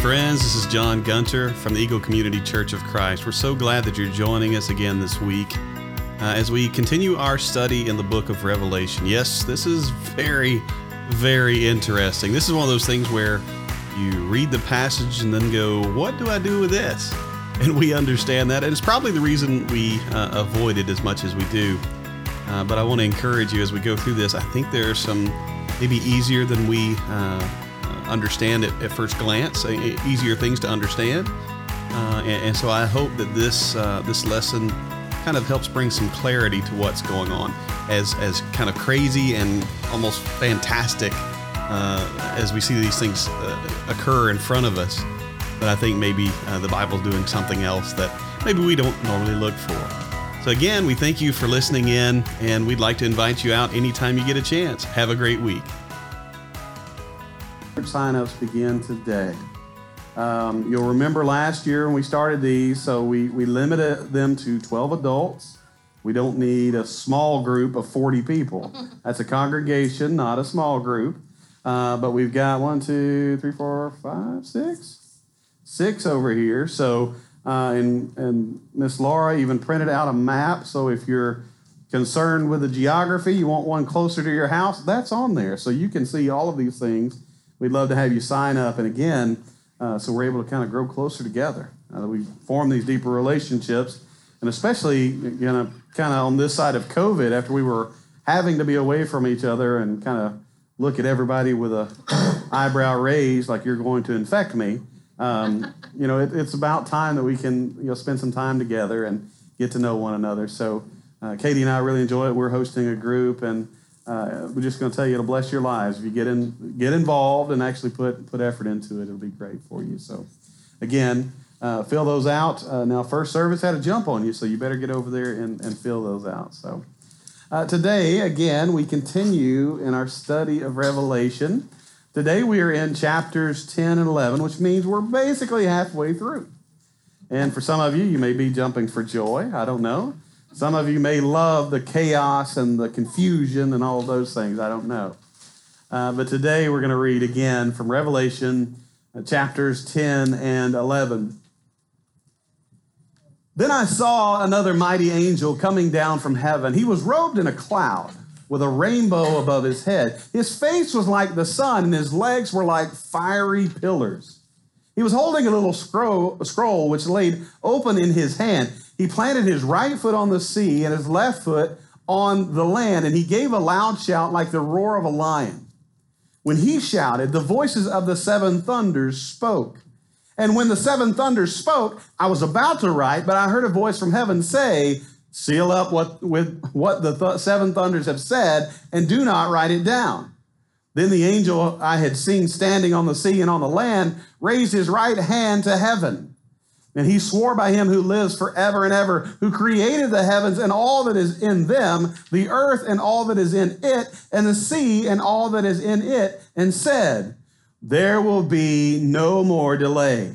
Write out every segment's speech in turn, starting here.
Friends, this is John Gunter from the Eagle Community Church of Christ. We're so glad that you're joining us again this week uh, as we continue our study in the book of Revelation. Yes, this is very, very interesting. This is one of those things where you read the passage and then go, What do I do with this? And we understand that. And it's probably the reason we uh, avoid it as much as we do. Uh, but I want to encourage you as we go through this. I think there are some maybe easier than we uh, understand it at first glance, easier things to understand. Uh, and, and, so I hope that this uh, this lesson kind of helps bring some clarity to what's going on, as as kind of crazy and almost fantastic uh, as we see these things uh, occur in front of us. But I think maybe uh, the Bible's doing something else that maybe we don't normally look for. So again, we thank you for listening in, and we'd like to invite you out anytime you get a chance. Have a great week signups begin today. Um, you'll remember last year when we started these, so we, we limited them to 12 adults. We don't need a small group of 40 people. That's a congregation, not a small group. Uh, but we've got one, two, three, four, five, six, six over here. So, uh, and and Miss Laura even printed out a map. So if you're concerned with the geography, you want one closer to your house, that's on there. So you can see all of these things we'd love to have you sign up. And again, uh, so we're able to kind of grow closer together. Uh, we form these deeper relationships, and especially you know, kind of on this side of COVID, after we were having to be away from each other and kind of look at everybody with a eyebrow raised, like you're going to infect me. Um, you know, it, it's about time that we can you know spend some time together and get to know one another. So, uh, Katie and I really enjoy it. We're hosting a group and uh, we're just going to tell you it'll bless your lives if you get in, get involved and actually put put effort into it. It'll be great for you. So, again, uh, fill those out. Uh, now, first service had a jump on you, so you better get over there and, and fill those out. So, uh, today, again, we continue in our study of Revelation. Today, we are in chapters 10 and 11, which means we're basically halfway through. And for some of you, you may be jumping for joy. I don't know. Some of you may love the chaos and the confusion and all those things. I don't know. Uh, but today we're going to read again from Revelation uh, chapters 10 and 11. Then I saw another mighty angel coming down from heaven. He was robed in a cloud with a rainbow above his head. His face was like the sun, and his legs were like fiery pillars. He was holding a little scroll, scroll which laid open in his hand. He planted his right foot on the sea and his left foot on the land, and he gave a loud shout like the roar of a lion. When he shouted, the voices of the seven thunders spoke. And when the seven thunders spoke, I was about to write, but I heard a voice from heaven say, Seal up what, with what the th- seven thunders have said, and do not write it down. Then the angel I had seen standing on the sea and on the land raised his right hand to heaven and he swore by him who lives forever and ever, who created the heavens and all that is in them, the earth and all that is in it, and the sea and all that is in it, and said, There will be no more delay.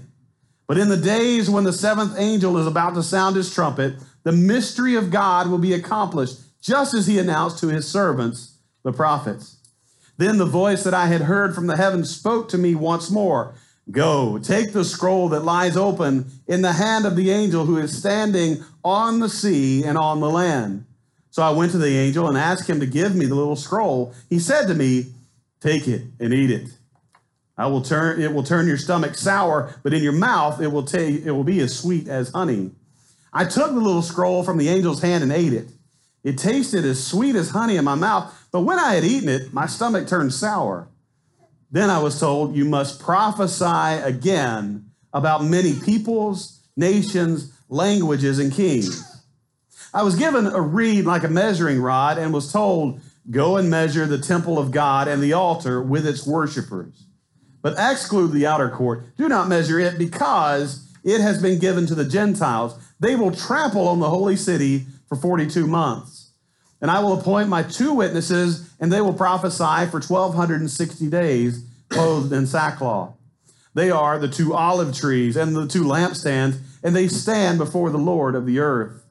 But in the days when the seventh angel is about to sound his trumpet, the mystery of God will be accomplished, just as he announced to his servants, the prophets. Then the voice that I had heard from the heavens spoke to me once more Go, take the scroll that lies open in the hand of the angel who is standing on the sea and on the land. So I went to the angel and asked him to give me the little scroll. He said to me, Take it and eat it. I will turn it will turn your stomach sour, but in your mouth it will take it will be as sweet as honey. I took the little scroll from the angel's hand and ate it. It tasted as sweet as honey in my mouth, but when I had eaten it, my stomach turned sour. Then I was told, You must prophesy again about many peoples, nations, languages, and kings. I was given a reed like a measuring rod and was told, Go and measure the temple of God and the altar with its worshipers. But exclude the outer court. Do not measure it because it has been given to the Gentiles. They will trample on the holy city for 42 months. And I will appoint my two witnesses, and they will prophesy for 1,260 days, clothed in sackcloth. They are the two olive trees and the two lampstands, and they stand before the Lord of the earth.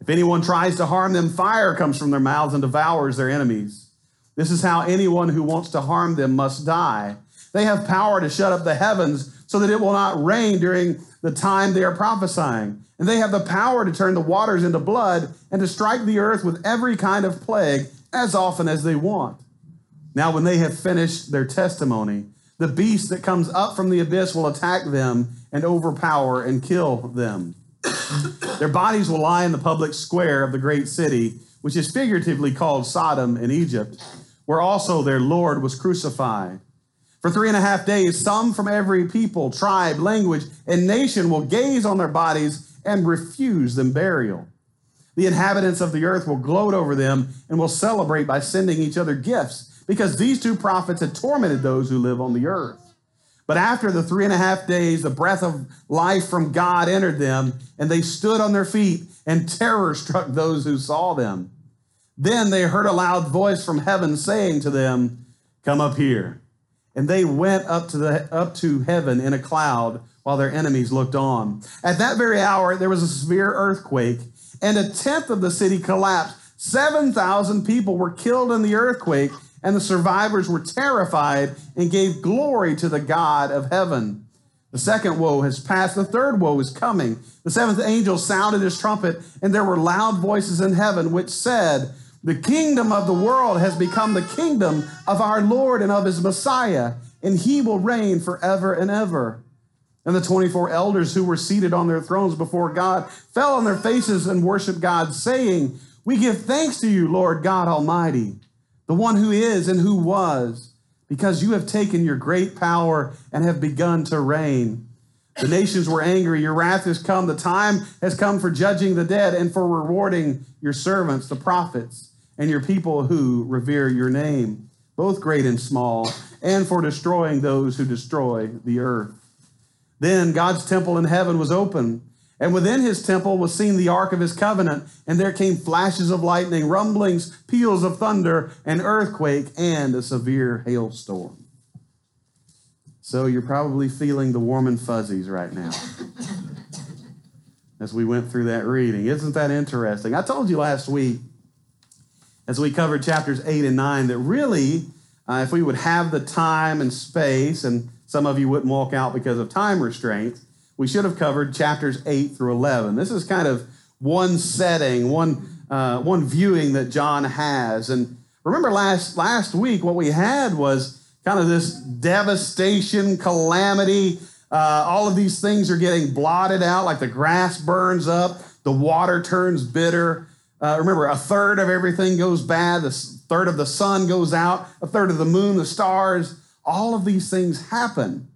If anyone tries to harm them, fire comes from their mouths and devours their enemies. This is how anyone who wants to harm them must die. They have power to shut up the heavens so that it will not rain during the time they are prophesying. And they have the power to turn the waters into blood and to strike the earth with every kind of plague as often as they want. Now, when they have finished their testimony, the beast that comes up from the abyss will attack them and overpower and kill them. Their bodies will lie in the public square of the great city, which is figuratively called Sodom in Egypt, where also their Lord was crucified. For three and a half days, some from every people, tribe, language, and nation will gaze on their bodies and refuse them burial. The inhabitants of the earth will gloat over them and will celebrate by sending each other gifts, because these two prophets had tormented those who live on the earth. But after the three and a half days, the breath of life from God entered them, and they stood on their feet, and terror struck those who saw them. Then they heard a loud voice from heaven saying to them, Come up here. And they went up to, the, up to heaven in a cloud while their enemies looked on. At that very hour, there was a severe earthquake, and a tenth of the city collapsed. 7,000 people were killed in the earthquake and the survivors were terrified and gave glory to the God of heaven. The second woe has passed, the third woe is coming. The seventh angel sounded his trumpet, and there were loud voices in heaven which said, The kingdom of the world has become the kingdom of our Lord and of his Messiah, and he will reign forever and ever. And the 24 elders who were seated on their thrones before God fell on their faces and worshiped God, saying, We give thanks to you, Lord God Almighty the one who is and who was, because you have taken your great power and have begun to reign. The nations were angry. Your wrath has come. The time has come for judging the dead and for rewarding your servants, the prophets, and your people who revere your name, both great and small, and for destroying those who destroy the earth. Then God's temple in heaven was open and within his temple was seen the ark of his covenant, and there came flashes of lightning, rumblings, peals of thunder, an earthquake, and a severe hailstorm. So you're probably feeling the warm and fuzzies right now as we went through that reading. Isn't that interesting? I told you last week, as we covered chapters 8 and 9, that really, uh, if we would have the time and space, and some of you wouldn't walk out because of time restraints, we should have covered chapters 8 through 11. This is kind of one setting, one, uh, one viewing that John has. And remember last, last week, what we had was kind of this devastation, calamity. Uh, all of these things are getting blotted out, like the grass burns up, the water turns bitter. Uh, remember, a third of everything goes bad, a third of the sun goes out, a third of the moon, the stars. All of these things happen.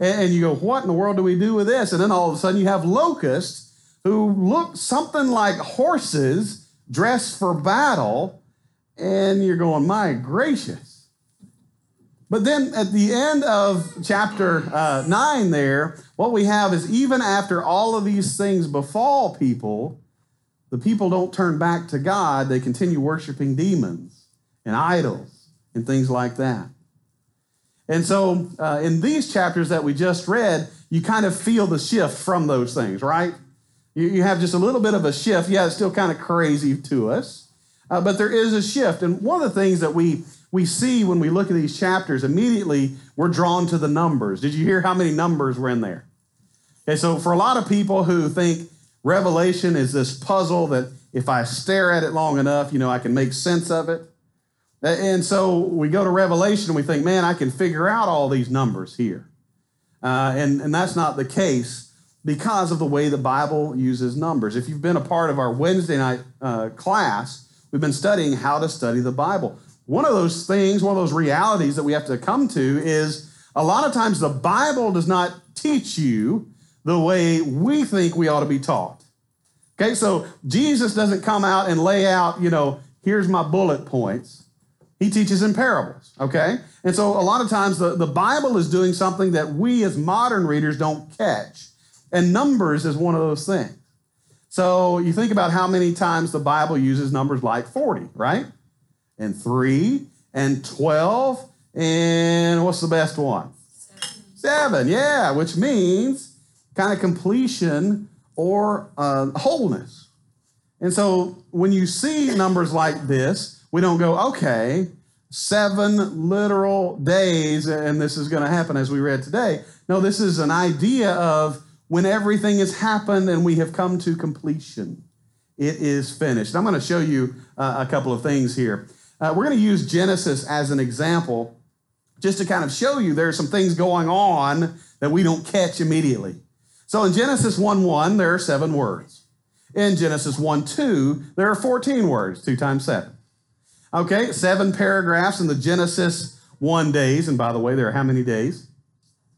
And you go, what in the world do we do with this? And then all of a sudden you have locusts who look something like horses dressed for battle. And you're going, my gracious. But then at the end of chapter uh, 9, there, what we have is even after all of these things befall people, the people don't turn back to God. They continue worshiping demons and idols and things like that. And so, uh, in these chapters that we just read, you kind of feel the shift from those things, right? You, you have just a little bit of a shift. Yeah, it's still kind of crazy to us, uh, but there is a shift. And one of the things that we we see when we look at these chapters, immediately we're drawn to the numbers. Did you hear how many numbers were in there? Okay, so for a lot of people who think Revelation is this puzzle that if I stare at it long enough, you know, I can make sense of it. And so we go to Revelation and we think, man, I can figure out all these numbers here. Uh, and, and that's not the case because of the way the Bible uses numbers. If you've been a part of our Wednesday night uh, class, we've been studying how to study the Bible. One of those things, one of those realities that we have to come to is a lot of times the Bible does not teach you the way we think we ought to be taught. Okay, so Jesus doesn't come out and lay out, you know, here's my bullet points. He teaches in parables, okay? And so a lot of times the, the Bible is doing something that we as modern readers don't catch. And numbers is one of those things. So you think about how many times the Bible uses numbers like 40, right? And 3 and 12 and what's the best one? Seven, Seven yeah, which means kind of completion or uh, wholeness. And so when you see numbers like this, we don't go, okay, seven literal days, and this is going to happen as we read today. No, this is an idea of when everything has happened and we have come to completion. It is finished. I'm going to show you uh, a couple of things here. Uh, we're going to use Genesis as an example just to kind of show you there are some things going on that we don't catch immediately. So in Genesis 1 1, there are seven words. In Genesis 1 2, there are 14 words, 2 times 7. Okay, seven paragraphs in the Genesis 1 days. And by the way, there are how many days?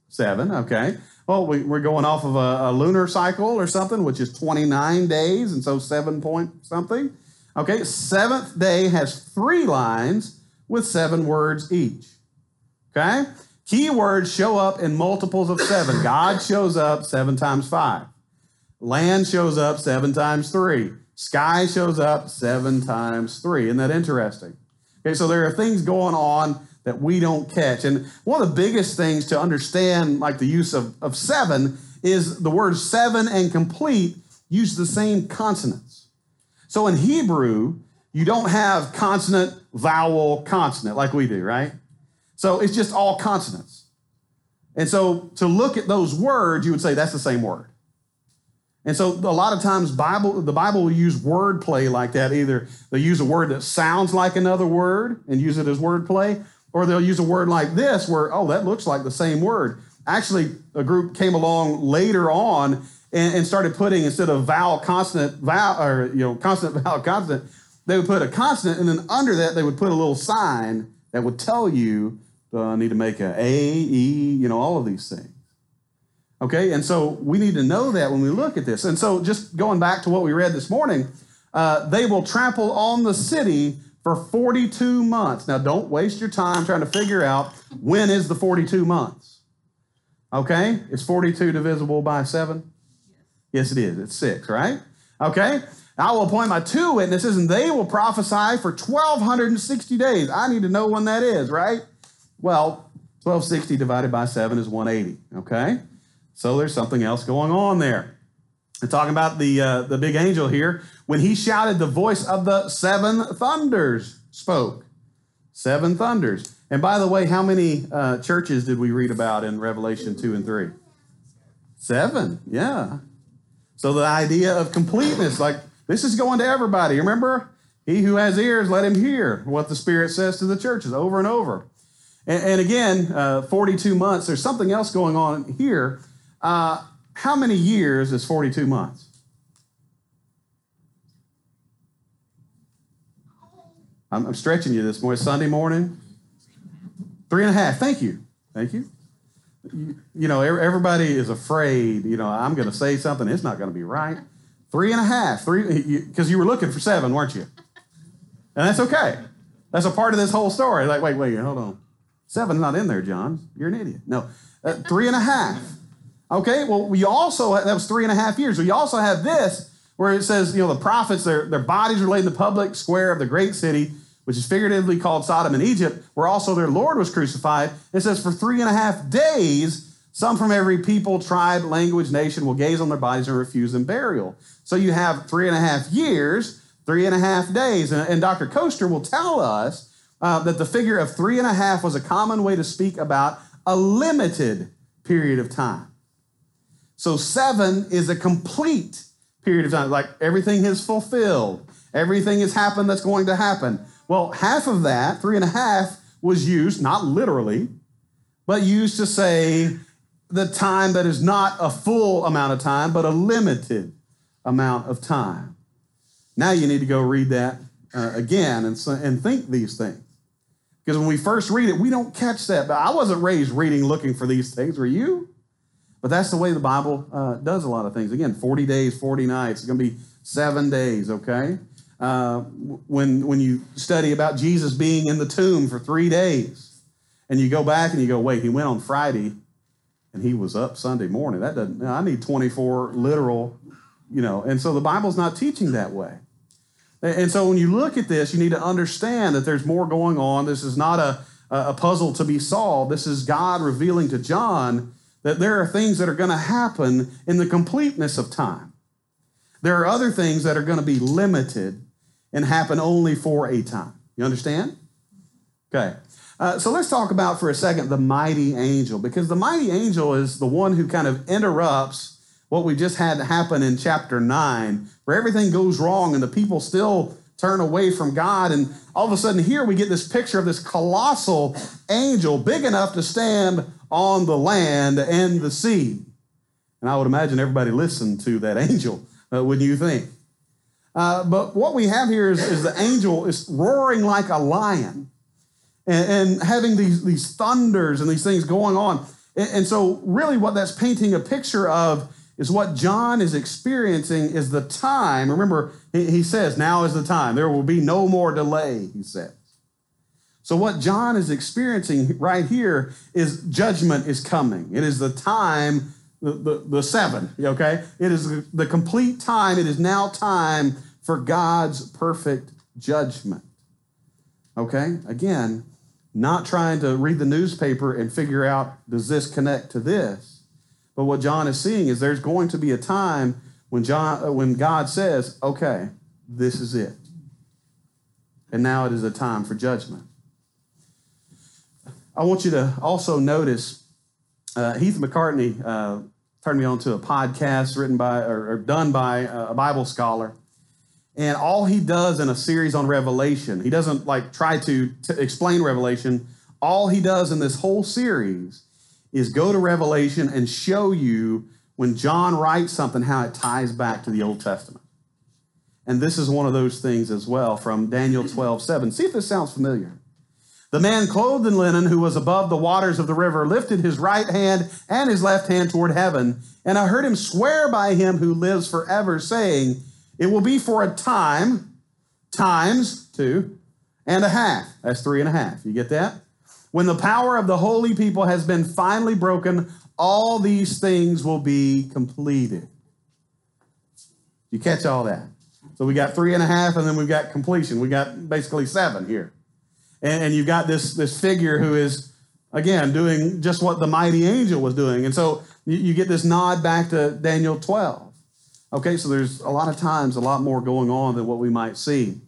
Seven, okay. Well, we, are going off of a, a, lunar cycle or something, which is 29 days, and so seven point something. Okay, seventh day has three lines with seven words each. Okay? Key words show up in multiples of seven. God shows up seven times five. Land shows up seven times three. Sky shows up seven times three. Isn't that interesting? Okay, so there are things going on that we don't catch. And one of the biggest things to understand, like the use of, of seven, is the word seven and complete use the same consonants. So in Hebrew, you don't have consonant, vowel, consonant like we do, right? So it's just all consonants. And so to look at those words, you would say that's the same word. And so a lot of times Bible the Bible will use wordplay like that. Either they'll use a word that sounds like another word and use it as wordplay, or they'll use a word like this where, oh, that looks like the same word. Actually, a group came along later on and, and started putting instead of vowel consonant vowel or you know consonant vowel consonant, they would put a consonant and then under that they would put a little sign that would tell you uh, need to make a A, E, you know, all of these things. Okay, and so we need to know that when we look at this. And so, just going back to what we read this morning, uh, they will trample on the city for 42 months. Now, don't waste your time trying to figure out when is the 42 months. Okay, is 42 divisible by 7? Yes, it is. It's 6, right? Okay, I will appoint my two witnesses, and they will prophesy for 1,260 days. I need to know when that is, right? Well, 1260 divided by 7 is 180, okay? So there's something else going on there. We're talking about the, uh, the big angel here. When he shouted, the voice of the seven thunders spoke. Seven thunders. And by the way, how many uh, churches did we read about in Revelation 2 and 3? Seven, yeah. So the idea of completeness, like this is going to everybody. Remember? He who has ears, let him hear what the Spirit says to the churches over and over. And, and again, uh, 42 months, there's something else going on here. Uh, how many years is 42 months? I'm, I'm stretching you this morning. Sunday morning? Three and a half. Thank you. Thank you. You, you know, everybody is afraid, you know, I'm going to say something, it's not going to be right. Three and a half. Three, because you, you were looking for seven, weren't you? And that's okay. That's a part of this whole story. Like, wait, wait, hold on. Seven's not in there, John. You're an idiot. No, uh, three and a half. Okay, well, we also, that was three and a half years. We also have this where it says, you know, the prophets, their, their bodies were laid in the public square of the great city, which is figuratively called Sodom and Egypt, where also their Lord was crucified. It says, for three and a half days, some from every people, tribe, language, nation will gaze on their bodies and refuse them burial. So you have three and a half years, three and a half days. And, and Dr. Koester will tell us uh, that the figure of three and a half was a common way to speak about a limited period of time. So seven is a complete period of time, like everything is fulfilled, everything has happened that's going to happen. Well, half of that, three and a half, was used, not literally, but used to say the time that is not a full amount of time, but a limited amount of time. Now you need to go read that uh, again and, and think these things. Because when we first read it, we don't catch that. But I wasn't raised reading looking for these things. Were you? But that's the way the Bible uh, does a lot of things. Again, 40 days, 40 nights. It's going to be seven days, okay? Uh, when, when you study about Jesus being in the tomb for three days, and you go back and you go, wait, he went on Friday and he was up Sunday morning. That doesn't, I need 24 literal, you know. And so the Bible's not teaching that way. And so when you look at this, you need to understand that there's more going on. This is not a, a puzzle to be solved. This is God revealing to John that there are things that are going to happen in the completeness of time. There are other things that are going to be limited and happen only for a time. You understand? Okay. Uh, so let's talk about for a second the mighty angel, because the mighty angel is the one who kind of interrupts what we just had happen in chapter 9, where everything goes wrong and the people still turn away from God. And all of a sudden, here we get this picture of this colossal angel, big enough to stand on the land and the sea. And I would imagine everybody listened to that angel, uh, wouldn't you think? Uh, but what we have here is, is, the angel is roaring like a lion and, and having these, these thunders and these things going on. And, and so, really, what that's painting a picture of is what John is experiencing is the time. Remember, he, he says, Now is the time. There will be no more delay, he says. So, what John is experiencing right here is judgment is coming. It is the time, the, the, the seven, okay? It is the complete time. It is now time for God's perfect judgment. Okay? Again, not trying to read the newspaper and figure out does this connect to this. But what John is seeing is there's going to be a time when John uh, when God says, "Okay, this is it." And now it is a time for judgment. I want you to also notice uh, Heath McCartney uh, turned me on to a podcast written by or, or done by a Bible scholar and all he does in a series on Revelation, he doesn't like try to, to explain Revelation. All he does in this whole series is go to Revelation and show you when John writes something, how it ties back to the Old Testament. And this is one of those things as well from Daniel 12, 7. See if this sounds familiar. The man clothed in linen who was above the waters of the river lifted his right hand and his left hand toward heaven. And I heard him swear by him who lives forever, saying, it will be for a time, times two and a half. That's three and a half. You get that? When the power of the holy people has been finally broken, all these things will be completed. You catch all that? So we got three and a half, and then we've got completion. We got basically seven here. And, and you've got this, this figure who is, again, doing just what the mighty angel was doing. And so you, you get this nod back to Daniel 12. Okay, so there's a lot of times a lot more going on than what we might see.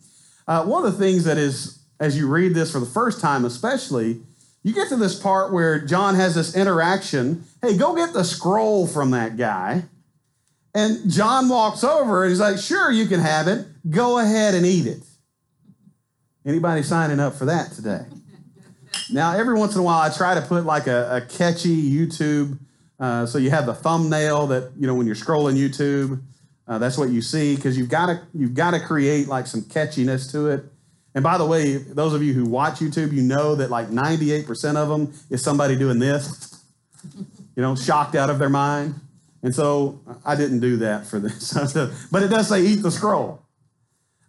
Uh, one of the things that is, as you read this for the first time, especially, you get to this part where John has this interaction. Hey, go get the scroll from that guy. And John walks over and he's like, sure, you can have it. Go ahead and eat it. Anybody signing up for that today? Now, every once in a while, I try to put like a, a catchy YouTube. Uh, so you have the thumbnail that, you know, when you're scrolling YouTube, uh, that's what you see because you've got to you've got to create like some catchiness to it. And by the way, those of you who watch YouTube, you know that like 98% of them is somebody doing this, you know, shocked out of their mind. And so I didn't do that for this, but it does say eat the scroll.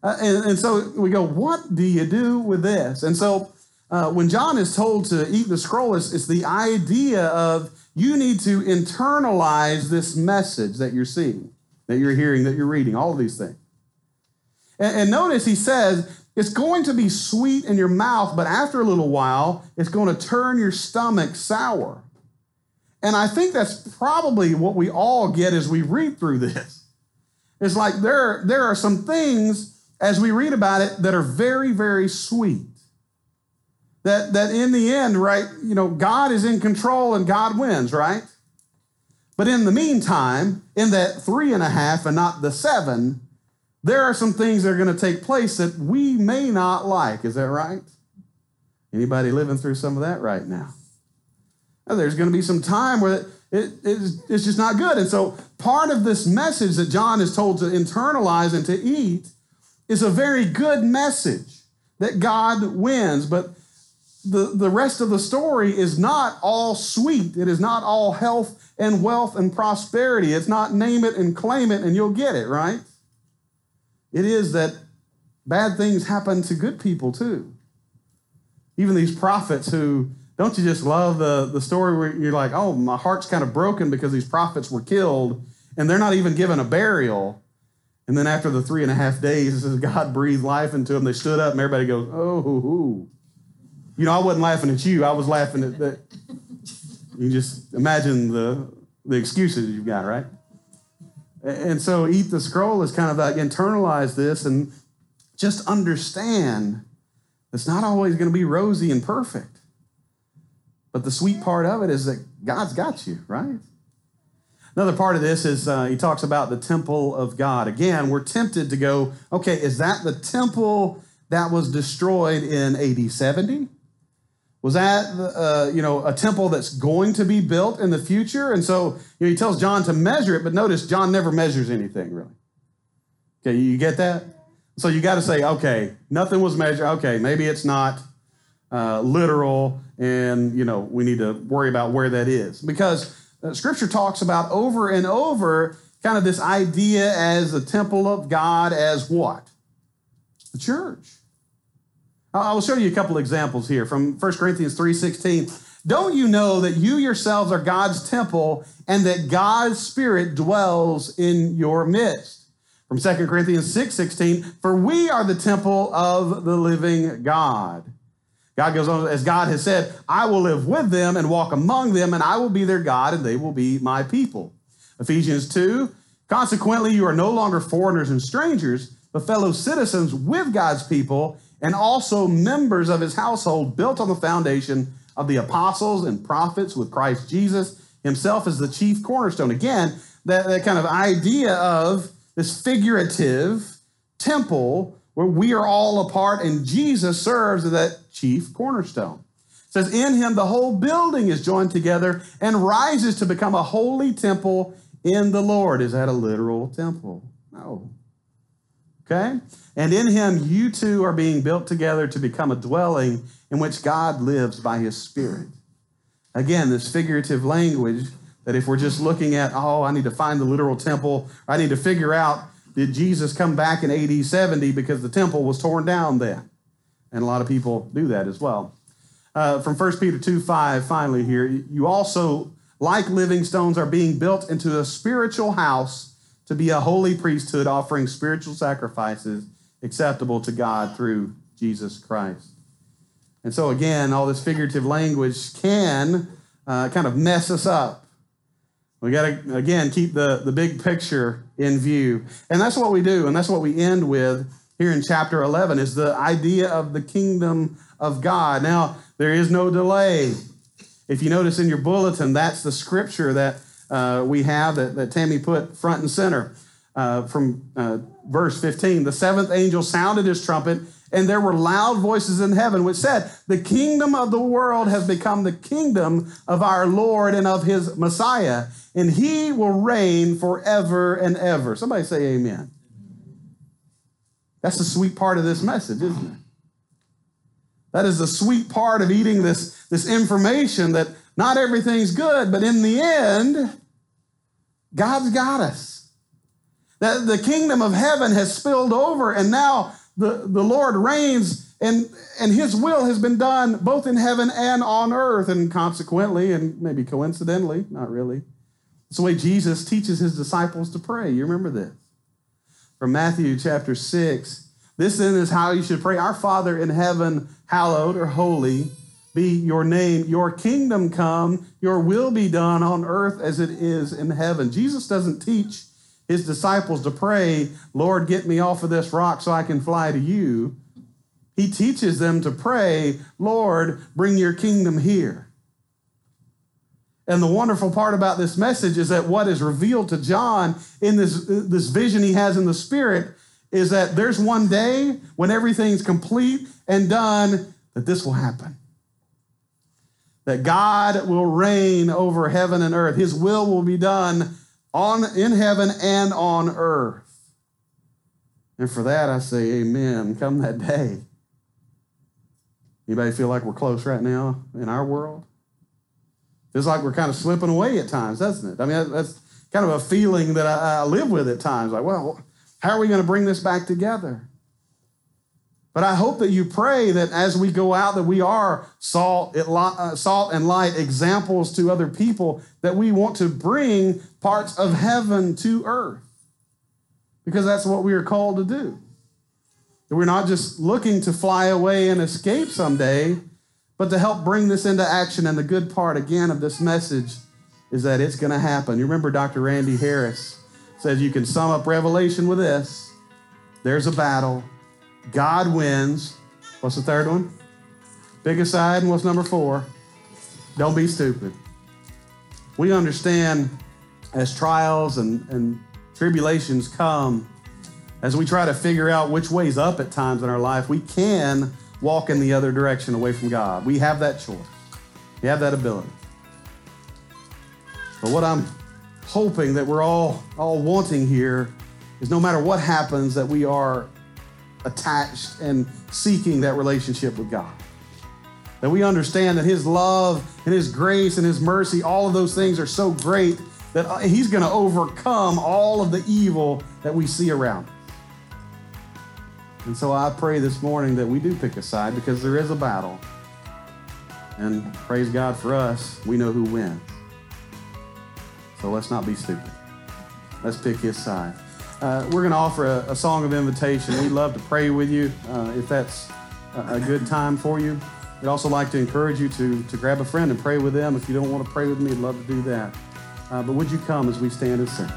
Uh, and, and, so we go, what do you do with this? And so uh, when John is told to eat the scroll, it's, it's the idea of you need to internalize this message that you're seeing that you're hearing, that you're reading, all of these things. And, and notice he says, it's going to be sweet in your mouth, but after a little while, it's going to turn your stomach sour. And I think that's probably what we all get as we read through this. It's like there, there are some things as we read about it that are very, very sweet. That, that in the end, right, you know, God is in control and God wins, right? But in the meantime, in that three and a half and not the seven, there are some things that are going to take place that we may not like. Is that right? Anybody living through some of that right now? now there's going to be some time where it, it, it's, it's just not good. And so part of this message that John is told to internalize and to eat is a very good message that God wins. But the, the rest of the story is not all sweet. It is not all health and wealth and prosperity. It's not name it and claim it and you'll get it, right? It is that bad things happen to good people too. Even these prophets who, don't you just love the, the story where you're like, oh, my heart's kind of broken because these prophets were killed and they're not even given a burial. And then after the three and a half days, says God breathed life into them. They stood up and everybody goes, oh, hoo, hoo. You know, I wasn't laughing at you. I was laughing at that. You just imagine the, the excuses you've got, right? And so eat the scroll is kind of like internalize this and just understand It's not always going to be rosy and perfect. But the sweet part of it is that God's got you, right? Another part of this is uh, he talks about the temple of God. Again, we're tempted to go, okay, is that the temple that was destroyed in AD 70? Was that uh, you know a temple that's going to be built in the future? And so you know, he tells John to measure it, but notice John never measures anything really. Okay, you get that? So you got to say, okay, nothing was measured. Okay, maybe it's not uh, literal, and you know we need to worry about where that is because uh, Scripture talks about over and over kind of this idea as the temple of God as what? The church. I will show you a couple examples here from 1 Corinthians 3:16. Don't you know that you yourselves are God's temple and that God's spirit dwells in your midst? From 2 Corinthians 6:16, for we are the temple of the living God. God goes on, as God has said, I will live with them and walk among them, and I will be their God, and they will be my people. Ephesians 2, consequently, you are no longer foreigners and strangers, but fellow citizens with God's people, and also members of his household, built on the foundation of the apostles and prophets with Christ Jesus himself as the chief cornerstone. Again, that, that kind of idea of this figurative temple where we are all a part and Jesus serves as that chief cornerstone. It says, In him the whole building is joined together and rises to become a holy temple in the Lord. Is that a literal temple? No. Okay? And in him you two are being built together to become a dwelling in which God lives by his Spirit. Again, this figurative language that if we're just looking at, oh, I need to find the literal temple, I need to figure out did Jesus come back in AD 70 because the temple was torn down then? And a lot of people do that as well. Uh, from 1 Peter 2 5, finally, here, you also, like living stones, are being built into a spiritual house to be a holy priesthood, offering spiritual sacrifices acceptable to God through Jesus Christ. And so, again, all this figurative language can uh, kind of mess us up we got to, again, keep the, the big picture in view. And that's what we do. And that's what we end with here in chapter 11 is the idea of the kingdom of God. Now, there is no delay. If you notice in your bulletin, that's the scripture that uh, we have that, that Tammy put front and center uh, from uh, verse 15. The seventh angel sounded his trumpet and there were loud voices in heaven which said, The kingdom of the world has become the kingdom of our Lord and of his Messiah, and he will reign forever and ever. Somebody say amen. That's the sweet part of this message, isn't it? That is the sweet part of eating this, this information that not everything's good, but in the end, God's got us. That the kingdom of heaven has spilled over, and now the, the Lord reigns and, and his will has been done both in heaven and on earth. And consequently, and maybe coincidentally, not really, it's the way Jesus teaches his disciples to pray. You remember this? From Matthew chapter 6. This then is how you should pray Our Father in heaven, hallowed or holy be your name. Your kingdom come, your will be done on earth as it is in heaven. Jesus doesn't teach his disciples to pray, Lord, get me off of this rock so I can fly to you. He teaches them to pray, Lord, bring your kingdom here. And the wonderful part about this message is that what is revealed to John in this, this vision he has in the Spirit is that there's one day when everything's complete and done that this will happen. That God will reign over heaven and earth. His will will be done on in heaven and on earth. And for that I say amen. Come that day. Anybody feel like we're close right now in our world? It's like we're kind of slipping away at times, doesn't it? I mean, that's kind of a feeling that I, I live with at times. Like, well, how are we going to bring this back together? But I hope that you pray that as we go out, that we are salt, uh, salt and light examples to other people, that we want to bring parts of heaven to earth. Because that's what we are called to do. That we're not just looking to fly away and escape someday, but to help bring this into action. And the good part, again, of this message is that it's going to happen. You remember Dr. Randy Harris says you can sum up Revelation with this there's a battle God wins, What's the third one? Pick a side. And what's number four? Don't be stupid. We understand as trials and, and tribulations come, as we try to figure out which way's up at times in our life, we can walk in the other direction away from God. We have that choice, we have that ability. But what I'm hoping that we're all, all wanting here is no matter what happens, that we are attached and seeking that relationship with God. That we understand that His love and His grace and His mercy, all of those things are so great that uh, He's going to overcome all of the evil that we see around. And so I pray this morning that we do pick a side because there is a battle. And praise God for us, we know who wins. So let's not be stupid. Let's pick His side. Uh, we're going to offer a, a, song of invitation. We'd love to pray with you uh, if that's a, a, good time for you. We'd also like to encourage you to, to grab a friend and pray with them. If you don't want to pray with me, I'd love to do that. Uh, but would you come as we stand and sing?